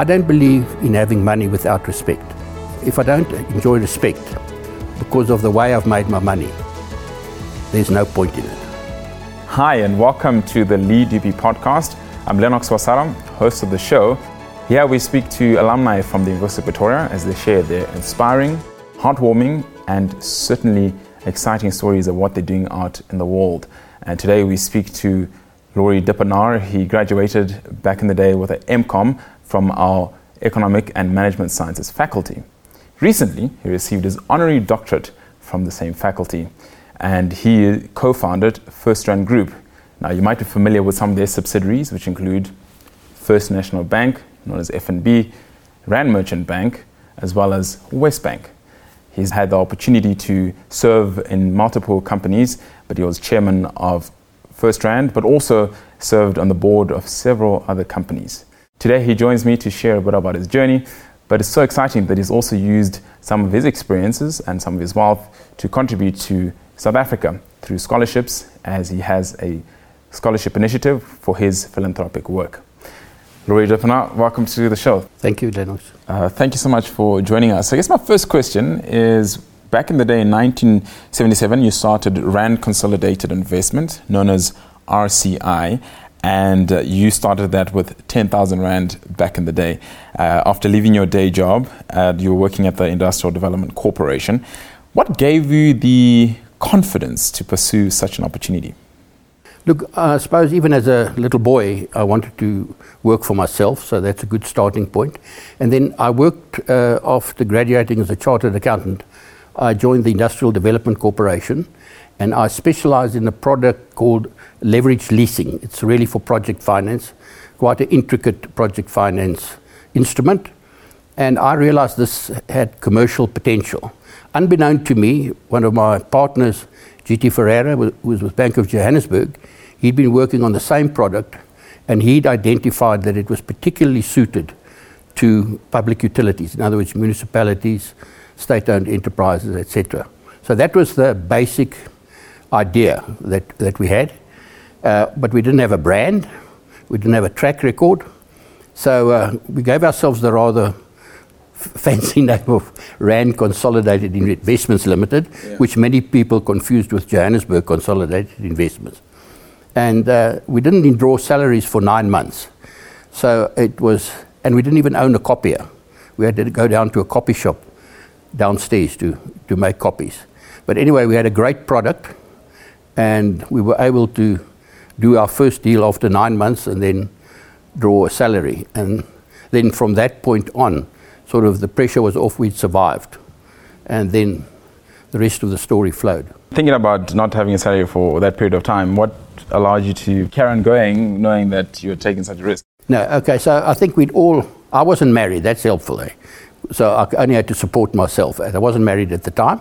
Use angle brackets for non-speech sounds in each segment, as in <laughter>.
I don't believe in having money without respect. If I don't enjoy respect because of the way I've made my money, there's no point in it. Hi, and welcome to the Lead UP podcast. I'm Lennox Wasaram, host of the show. Here we speak to alumni from the University of Pretoria as they share their inspiring, heartwarming, and certainly exciting stories of what they're doing out in the world. And today we speak to Laurie Dippenaar. He graduated back in the day with an MCOM from our Economic and Management Sciences faculty. Recently, he received his honorary doctorate from the same faculty, and he co founded First FirstRand Group. Now, you might be familiar with some of their subsidiaries, which include First National Bank, known as FNB, Rand Merchant Bank, as well as WesBank. He's had the opportunity to serve in multiple companies, but he was chairman of First FirstRand, but also served on the board of several other companies. Today, he joins me to share a bit about his journey, but it's so exciting that he's also used some of his experiences and some of his wealth to contribute to South Africa through scholarships, as he has a scholarship initiative for his philanthropic work. Laurie Dippenaar, welcome to the show. Thank you, Lennox. Uh, thank you so much for joining us. I guess my first question is back in the day in 1977, you started Rand Consolidated Investment, known as RCI, and uh, you started that with 10,000 Rand back in the day. Uh, after leaving your day job, uh, you were working at the Industrial Development Corporation. What gave you the confidence to pursue such an opportunity? Look, I suppose even as a little boy, I wanted to work for myself, so that's a good starting point. And then I worked uh, after graduating as a chartered accountant. I joined the Industrial Development Corporation, and I specialized in a product called leverage leasing. It's really for project finance, quite an intricate project finance instrument. And I realized this had commercial potential. Unbeknown to me, one of my partners, GT Ferreira, who was with Bank of Johannesburg, he'd been working on the same product and he'd identified that it was particularly suited to public utilities, in other words, municipalities, state owned enterprises, etc. So that was the basic idea that, that we had. Uh, but we didn't have a brand, we didn't have a track record. So uh, we gave ourselves the rather fancy <laughs> name of Rand Consolidated Investments Limited, yeah. which many people confused with Johannesburg Consolidated Investments. And uh, we didn't draw salaries for nine months. So it was, and we didn't even own a copier. We had to go down to a copy shop downstairs to, to make copies. But anyway, we had a great product, and we were able to do our first deal after nine months and then draw a salary. And then from that point on, sort of the pressure was off, we'd survived. And then the rest of the story flowed. Thinking about not having a salary for that period of time, what allowed you to carry on going knowing that you were taking such a risk? No, okay, so I think we'd all, I wasn't married, that's helpful. Eh? So I only had to support myself. I wasn't married at the time.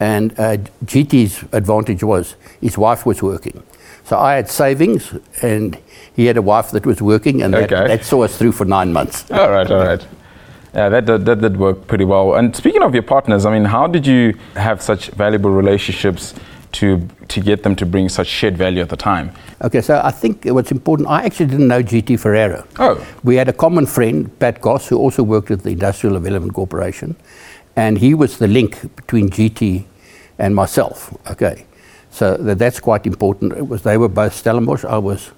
And uh, GT's advantage was his wife was working. So I had savings, and he had a wife that was working, and okay. that, that saw us through for nine months. <laughs> all right, all right. Yeah, that, that, that did work pretty well. And speaking of your partners, I mean, how did you have such valuable relationships to to get them to bring such shared value at the time? Okay, so I think what's important, I actually didn't know GT Ferreira. Oh. We had a common friend, Pat Goss, who also worked at the Industrial Development Corporation, and he was the link between GT and myself. Okay, so that, that's quite important. It was they were both Stellenbosch, I was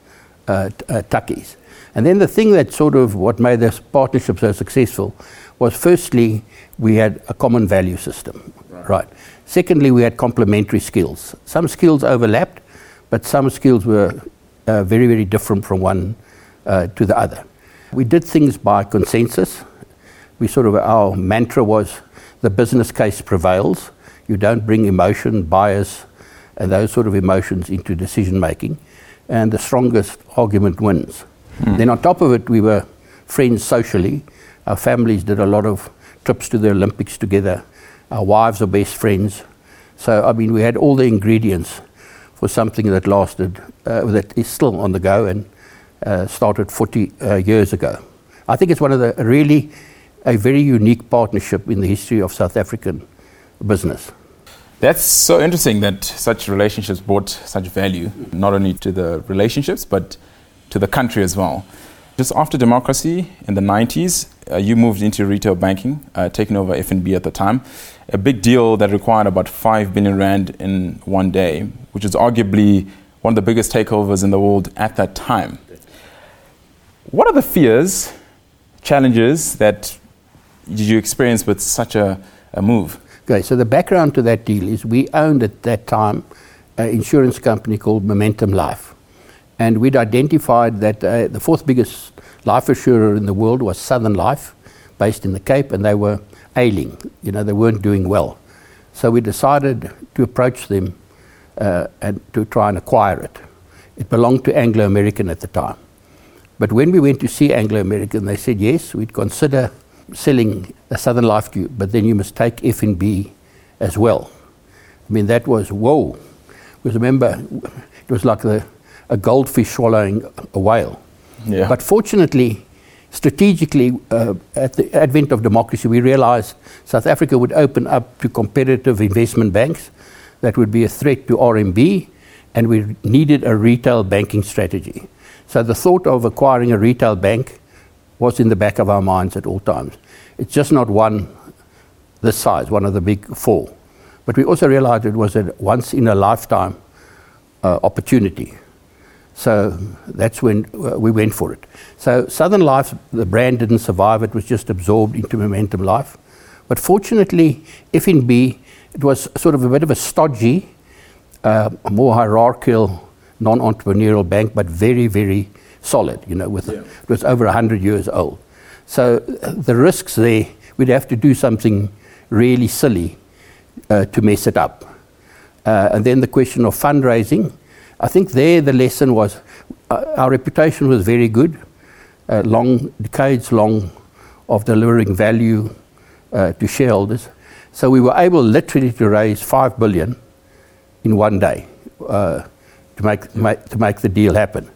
uh, uh, Tukkies. And then the thing that sort of what made this partnership so successful was firstly, we had a common value system, right? right. Secondly, we had complementary skills. Some skills overlapped, but some skills were uh, very, very different from one uh, to the other. We did things by consensus. We sort of, our mantra was the business case prevails. You don't bring emotion, bias, and those sort of emotions into decision making. And the strongest argument wins. Mm. Then, on top of it, we were friends socially. Our families did a lot of trips to the Olympics together. Our wives are best friends. So, I mean, we had all the ingredients for something that lasted, uh, that is still on the go and uh, started 40 uh, years ago. I think it's one of the really, a very unique partnership in the history of South African business. That's so interesting that such relationships brought such value, not only to the relationships, but to the country as well. Just after democracy in the 90s, uh, you moved into retail banking, uh, taking over FNB at the time. A big deal that required about 5 billion rand in one day, which is arguably one of the biggest takeovers in the world at that time. What are the fears, challenges that did you experience with such a, a move? Okay, so the background to that deal is we owned at that time an insurance company called Momentum Life. And we'd identified that uh, the fourth biggest life insurer in the world was Southern Life, based in the Cape, and they were ailing. You know, they weren't doing well. So we decided to approach them uh, and to try and acquire it. It belonged to Anglo American at the time. But when we went to see Anglo American, they said, yes, we'd consider selling a Southern Life to you, but then you must take FNB as well. I mean, that was, whoa. Because remember, it was like the, a goldfish swallowing a whale. Yeah. But fortunately, strategically, uh, at the advent of democracy, we realized South Africa would open up to competitive investment banks that would be a threat to RMB, and we needed a retail banking strategy. So the thought of acquiring a retail bank was in the back of our minds at all times. It's just not one this size, one of the big four. But we also realized it was a once in a lifetime uh, opportunity. So that's when uh, we went for it. So Southern Life, the brand didn't survive, it was just absorbed into Momentum Life. But fortunately, FNB, it was sort of a bit of a stodgy, uh, more hierarchical, non entrepreneurial bank, but very, very solid, you know, with yeah. it was over 100 years old. So uh, the risks there, we'd have to do something really silly uh, to mess it up. Uh, and then the question of fundraising, I think there the lesson was uh, our reputation was very good, uh, long decades long of delivering value uh, to shareholders. So we were able literally to raise five billion in one day to make, make to make the deal happen.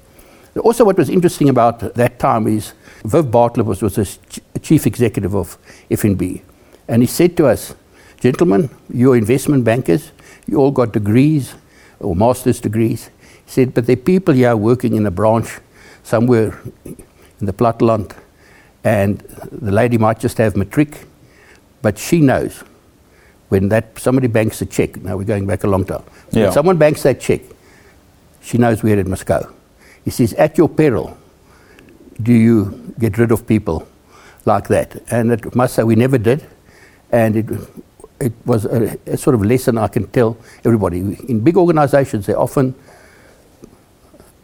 Also, what was interesting about that time is Viv Bartlett was, was the chief executive of FNB. And he said to us, Gentlemen, you're investment bankers, you all got degrees or master's degrees. He said, But there are people here working in a branch somewhere in the Platteland, and the lady might just have matric, but she knows when that somebody banks a check. Now we're going back a long time. Yeah. When someone banks that check, she knows where it must go. He says, at your peril, do you get rid of people like that? And it must say we never did, and it it was a, a sort of lesson I can tell everybody. In big organisations, they often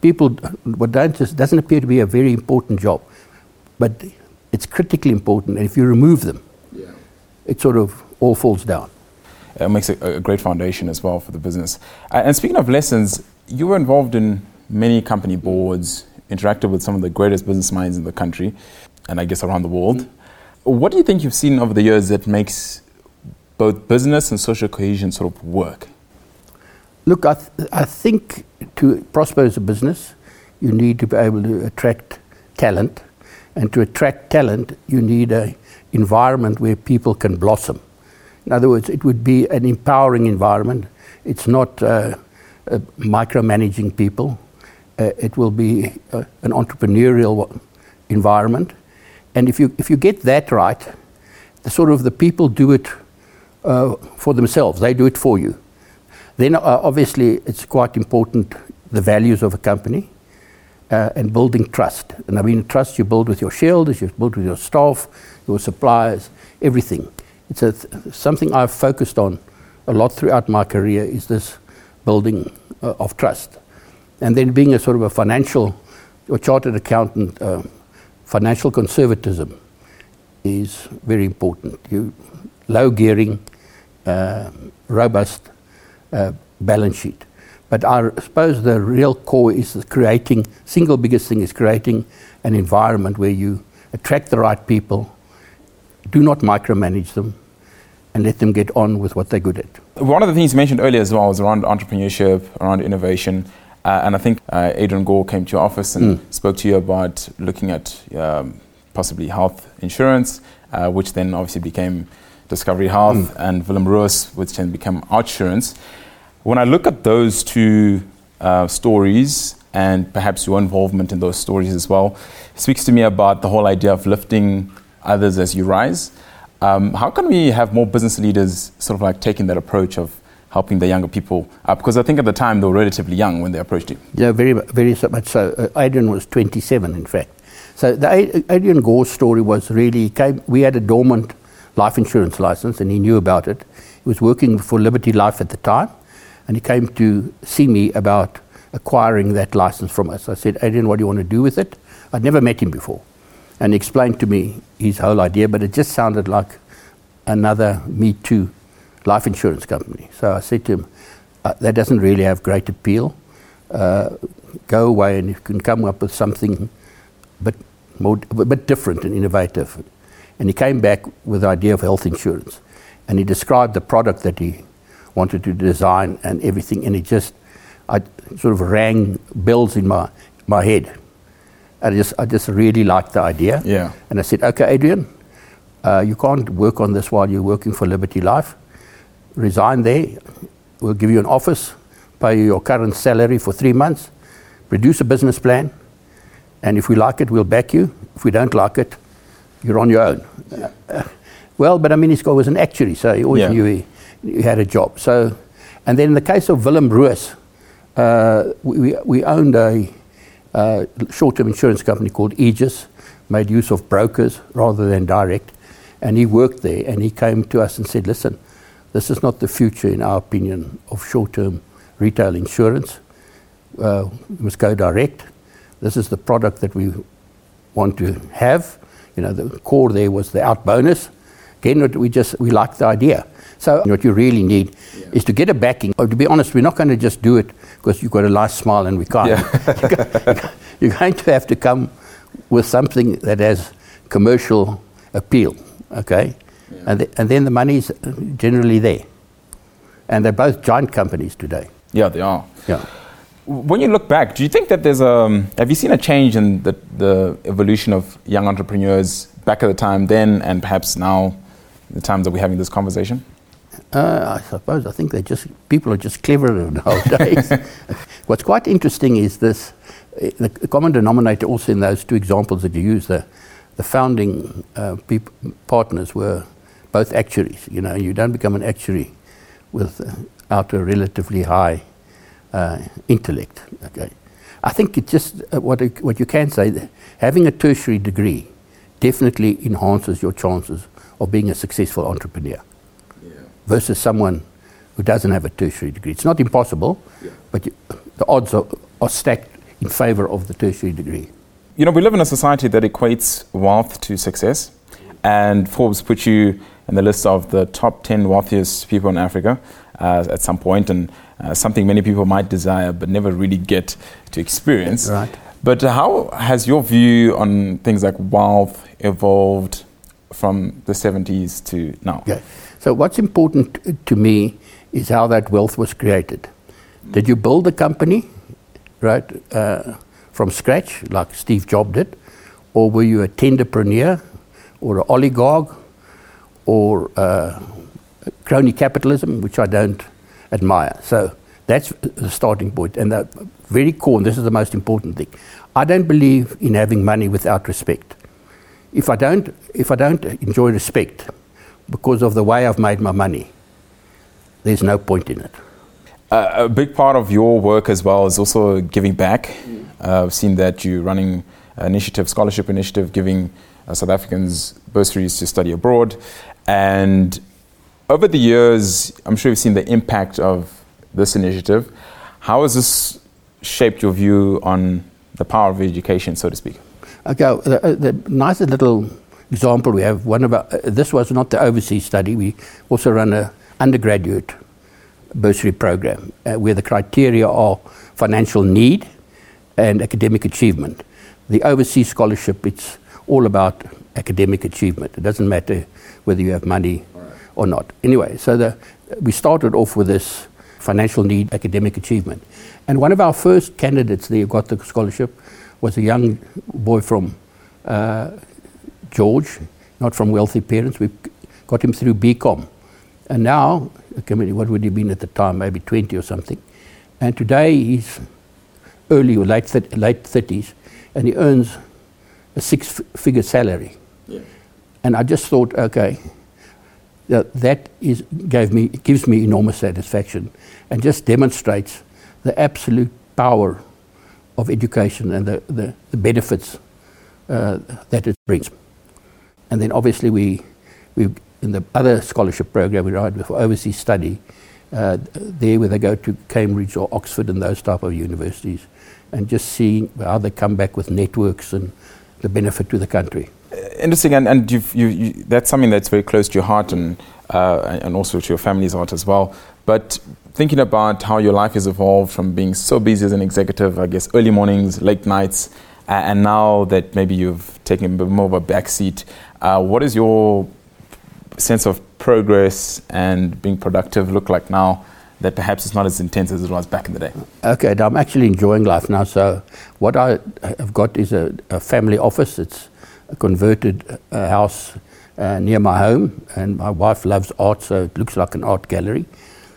people what don't just doesn't appear to be a very important job, but it's critically important. And if you remove them, yeah. it sort of all falls down. It makes a, a great foundation as well for the business. And speaking of lessons, you were involved in many company boards, interacted with some of the greatest business minds in the country, and I guess around the world. What do you think you've seen over the years that makes both business and social cohesion sort of work? Look, I, th- I think to prosper as a business, you need to be able to attract talent. And to attract talent, you need an environment where people can blossom. In other words, it would be an empowering environment. It's not uh, micromanaging people. Uh, it will be uh, an entrepreneurial environment. And if you, if you get that right, the sort of the people do it uh, for themselves, they do it for you. Then, uh, obviously, it's quite important the values of a company uh, and building trust. And I mean, trust you build with your shareholders, you build with your staff, your suppliers, everything. It's th- something I've focused on a lot throughout my career is this building uh, of trust. And then being a sort of a financial or chartered accountant, uh, financial conservatism is very important. You, low gearing, uh, robust uh, balance sheet. But I suppose the real core is creating, single biggest thing is creating an environment where you attract the right people, do not micromanage them, and let them get on with what they're good at. One of the things you mentioned earlier as well was around entrepreneurship, around innovation. Uh, and I think uh, Adrian Gore came to your office and mm. spoke to you about looking at um, possibly health insurance, uh, which then obviously became Discovery Health, mm. and Willem Roos, which then became Outsurance. When I look at those two uh, stories, and perhaps your involvement in those stories as well speaks to me about the whole idea of lifting others as you rise. Um, how can we have more business leaders sort of like taking that approach of helping the younger people up? Because I think at the time they were relatively young when they approached you. Yeah, very, very much so. Uh, Adrian was 27, in fact. So the Adrian Gore story was really, came, we had a dormant life insurance license and he knew about it. He was working for Liberty Life at the time and he came to see me about acquiring that license from us. I said, Adrian, what do you want to do with it? I'd never met him before. And explained to me his whole idea, but it just sounded like another Me Too life insurance company. So I said to him, uh, that doesn't really have great appeal. Uh, go away and you can come up with something but more, a bit different and innovative. And he came back with the idea of health insurance. And he described the product that he wanted to design and everything. And it just, I sort of rang bells in my, my head. I just, I just really liked the idea. Yeah. And I said, okay, Adrian, uh, you can't work on this while you're working for Liberty Life. Resign there. We'll give you an office, pay you your current salary for three months, produce a business plan, and if we like it, we'll back you. If we don't like it, you're on your own. Uh, <laughs> well, but I mean, his guy was an actuary, so he always yeah. knew he, he, had a job. So, and then in the case of Willem Roos, uh, we, we owned a uh, short-term insurance company called Aegis, made use of brokers rather than direct, and he worked there. And he came to us and said, "Listen, this is not the future, in our opinion, of short-term retail insurance. Uh, we must go direct." this is the product that we want to have. You know, the core there was the out bonus. Again, we just we like the idea. So what you really need yeah. is to get a backing. Or to be honest, we're not going to just do it because you've got a nice smile and we can't. Yeah. you're going to have to come with something that has commercial appeal, okay? Yeah. And, th- and then the money's generally there. And they're both giant companies today. Yeah, they are. Yeah when you look back, do you think that there's a um, have you seen a change in the, the evolution of young entrepreneurs back at the time then and perhaps now, the times that we're having this conversation? Uh, I suppose I think they just people are just cleverer <laughs> nowadays. <laughs> What's quite interesting is this: the common denominator also in those two examples that you use, the the founding uh, peop- partners were both actuaries. You know, you don't become an actuary without a relatively high uh, intellect. Okay, I think it just uh, what what you can say having a tertiary degree definitely enhances your chances of being a successful entrepreneur. Versus someone who doesn't have a tertiary degree. It's not impossible, yeah. but you, the odds are, are stacked in favor of the tertiary degree. You know, we live in a society that equates wealth to success, and Forbes put you in the list of the top 10 wealthiest people in Africa uh, at some point, and uh, something many people might desire but never really get to experience. Right. But how has your view on things like wealth evolved from the 70s to now? Okay. So, what's important to me is how that wealth was created. Did you build a company, right, uh, from scratch, like Steve Jobs did? Or were you a tenderpreneur or an oligarch or uh, crony capitalism, which I don't admire. So that's the starting point. And the very core, and this is the most important thing, I don't believe in having money without respect. If I don't, if I don't enjoy respect because of the way I've made my money, there's no point in it. Uh, a big part of your work as well is also giving back. Mm. Uh, I've seen that you're running an initiative, scholarship initiative, giving uh, South Africans bursaries to study abroad. And over the years, I'm sure you've seen the impact of this initiative. How has this shaped your view on the power of education, so to speak? Okay, the, uh, the nice little example we have. One of our, uh, this was not the overseas study. We also run an undergraduate bursary program uh, where the criteria are financial need and academic achievement. The overseas scholarship, it's all about academic achievement. It doesn't matter whether you have money or not. Anyway, so the, we started off with this financial need, academic achievement. And one of our first candidates who got the scholarship was a young boy from uh, George, not from wealthy parents. We got him through BCom. And now, what would he have been at the time? Maybe 20 or something. And today he's early or late, late 30s, and he earns a six figure salary. Yeah. And I just thought, okay, that, that is, gave me, gives me enormous satisfaction and just demonstrates the absolute power of education and the, the, the benefits uh, that it brings. And then obviously we, we in the other scholarship program we ride for overseas study, uh, there where they go to Cambridge or Oxford and those type of universities, and just seeing how they come back with networks and the benefit to the country. Uh, interesting, and, and you've, you, you, that's something that's very close to your heart and, uh, and also to your family's heart as well. But thinking about how your life has evolved from being so busy as an executive, I guess early mornings, late nights, uh, and now that maybe you've taken a bit more of a backseat, uh, what is your sense of progress and being productive look like now that perhaps it's not as intense as it was back in the day? Okay, I'm actually enjoying life now. So, what I have got is a, a family office. It's a converted uh, house uh, near my home, and my wife loves art, so it looks like an art gallery.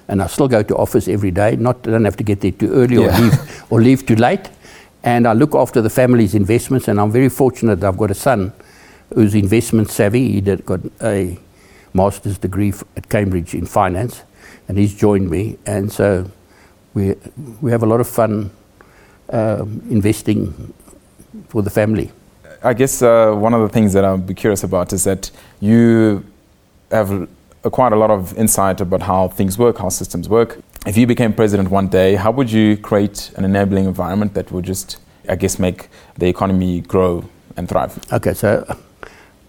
And I still go to office every day. Not I don't have to get there too early yeah. or leave <laughs> or leave too late. And I look after the family's investments, and I'm very fortunate that I've got a son who's investment savvy. He did, got a master's degree at Cambridge in finance, and he's joined me. And so we, we have a lot of fun um, investing for the family. I guess uh, one of the things that be curious about is that you have acquired a lot of insight about how things work, how systems work. If you became president one day, how would you create an enabling environment that would just, I guess, make the economy grow and thrive? Okay, so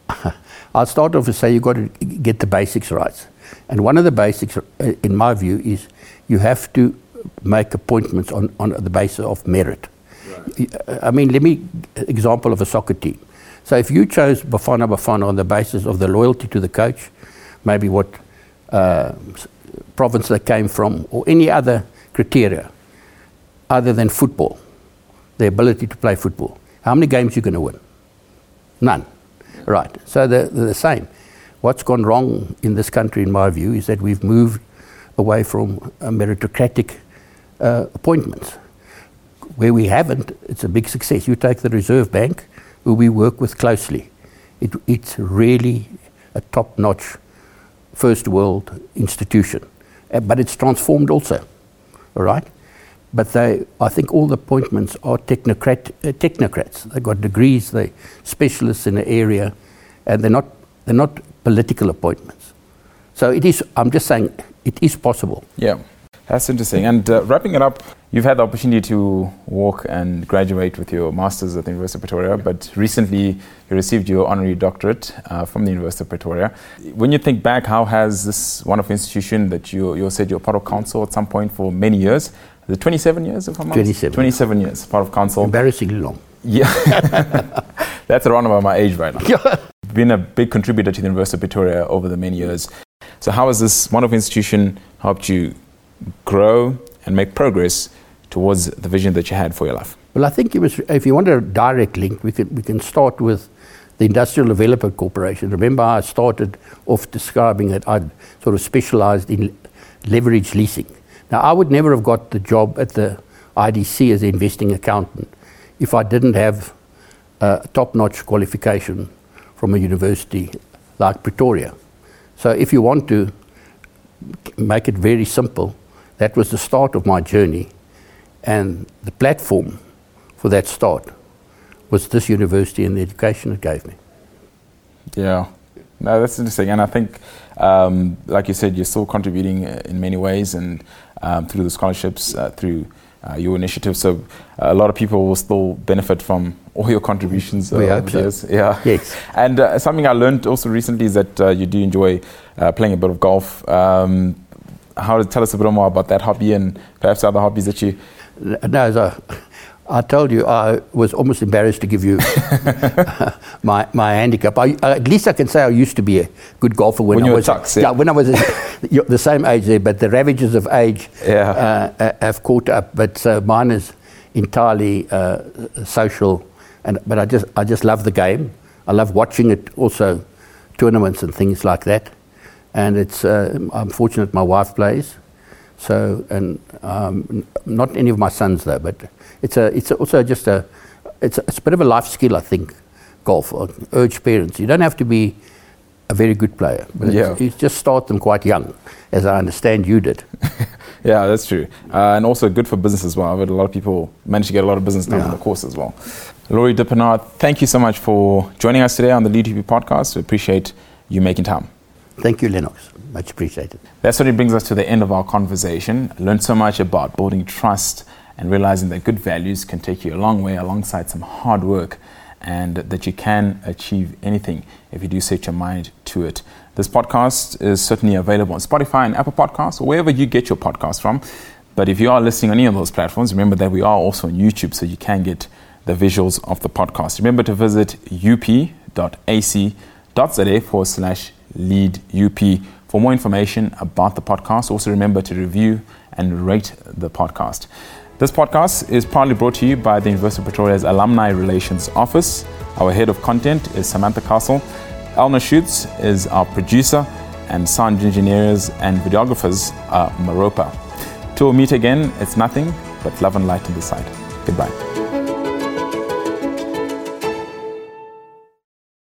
<laughs> I'll start off with say you've got to get the basics right. And one of the basics, uh, in my view, is you have to make appointments on, on the basis of merit. Right. I mean, let me example of a soccer team. So if you chose Bafana Bafana on the basis of the loyalty to the coach, maybe what uh, province they came from, or any other criteria other than football, the ability to play football, how many games are you going to win? None. Right. So they're, they're, the same. What's gone wrong in this country, in my view, is that we've moved away from meritocratic uh, appointments. Where we haven't, it's a big success. You take the Reserve Bank, who we work with closely. It, it's really a top notch first world institution. Uh, but it's transformed also. All right? But they, I think all the appointments are technocrat, uh, technocrats. They've got degrees, they're specialists in the area, and they're not, they're not political appointments. So it is, I'm just saying, it is possible. Yeah, that's interesting. And uh, wrapping it up, you've had the opportunity to walk and graduate with your master's at the University of Pretoria, but recently you received your honorary doctorate uh, from the University of Pretoria. When you think back, how has this wonderful institution that you, you said you're part of council at some point for many years, is it 27 years, if I'm 27. 27 years, part of council. Embarrassingly long. Yeah. <laughs> That's around about my age right now. <laughs> Been a big contributor to the University of Pretoria over the many years. So, how has this wonderful institution helped you grow and make progress towards the vision that you had for your life? Well, I think it was, if you want a direct link, we can, we can start with the Industrial Developer Corporation. Remember, I started off describing that I'd sort of specialized in leverage leasing. Now, I would never have got the job at the IDC as an investing accountant if I didn't have a top notch qualification from a university like Pretoria. So, if you want to make it very simple, that was the start of my journey. And the platform for that start was this university and the education it gave me. Yeah. No, that's interesting. And I think, um, like you said, you're still contributing in many ways. And um, through the scholarships, uh, through uh, your initiative. So uh, a lot of people will still benefit from all your contributions. Uh, we hope so. Yeah. Yes. <laughs> And uh, something I learned also recently is that uh, you do enjoy uh, playing a bit of golf. Um, how to tell us a bit more about that hobby and perhaps other hobbies that you. No, so I told you I was almost embarrassed to give you <laughs> <laughs> my my handicap. I, at least I can say I used to be a good golfer when, when I was Tuks, yeah. yeah. when I was <laughs> the same age there. But the ravages of age yeah. uh, have caught up. But uh, mine is entirely uh, social, and but I just I just love the game. I love watching it. Also, tournaments and things like that. And it's uh, I'm fortunate my wife plays, So, and um, not any of my sons though, but it's a, it's also just a, it's a, it's a bit of a life skill, I think. Golf. I urge parents. You don't have to be a very good player, but Yeah. you just start them quite young, as I understand you did. <laughs> Yeah, that's true. Uh, and also good for business as well. I've had a lot of people manage to get a lot of business done Yeah. on the course as well. Laurie Dippenaar, thank you so much for joining us today on the Lead UP podcast. We appreciate you making time. Thank you, Lennox. Much appreciated. That sort of brings us to the end of our conversation. I learned so much about building trust and realizing that good values can take you a long way alongside some hard work and that you can achieve anything if you do set your mind to it. This podcast is certainly available on Spotify and Apple Podcasts or wherever you get your podcast from. But if you are listening on any of those platforms, remember that we are also on YouTube so you can get the visuals of the podcast. Remember to visit up.ac.za forward slash lead UP for more information about the podcast. Also, remember to review and rate the podcast. This podcast is proudly brought to you by the University of Pretoria's Alumni Relations Office. Our head of content is Samantha Castle. Elna Schütz is our producer, and sound engineers and videographers are Meropa. Till we meet again, it's nothing but love and light on the side. Goodbye.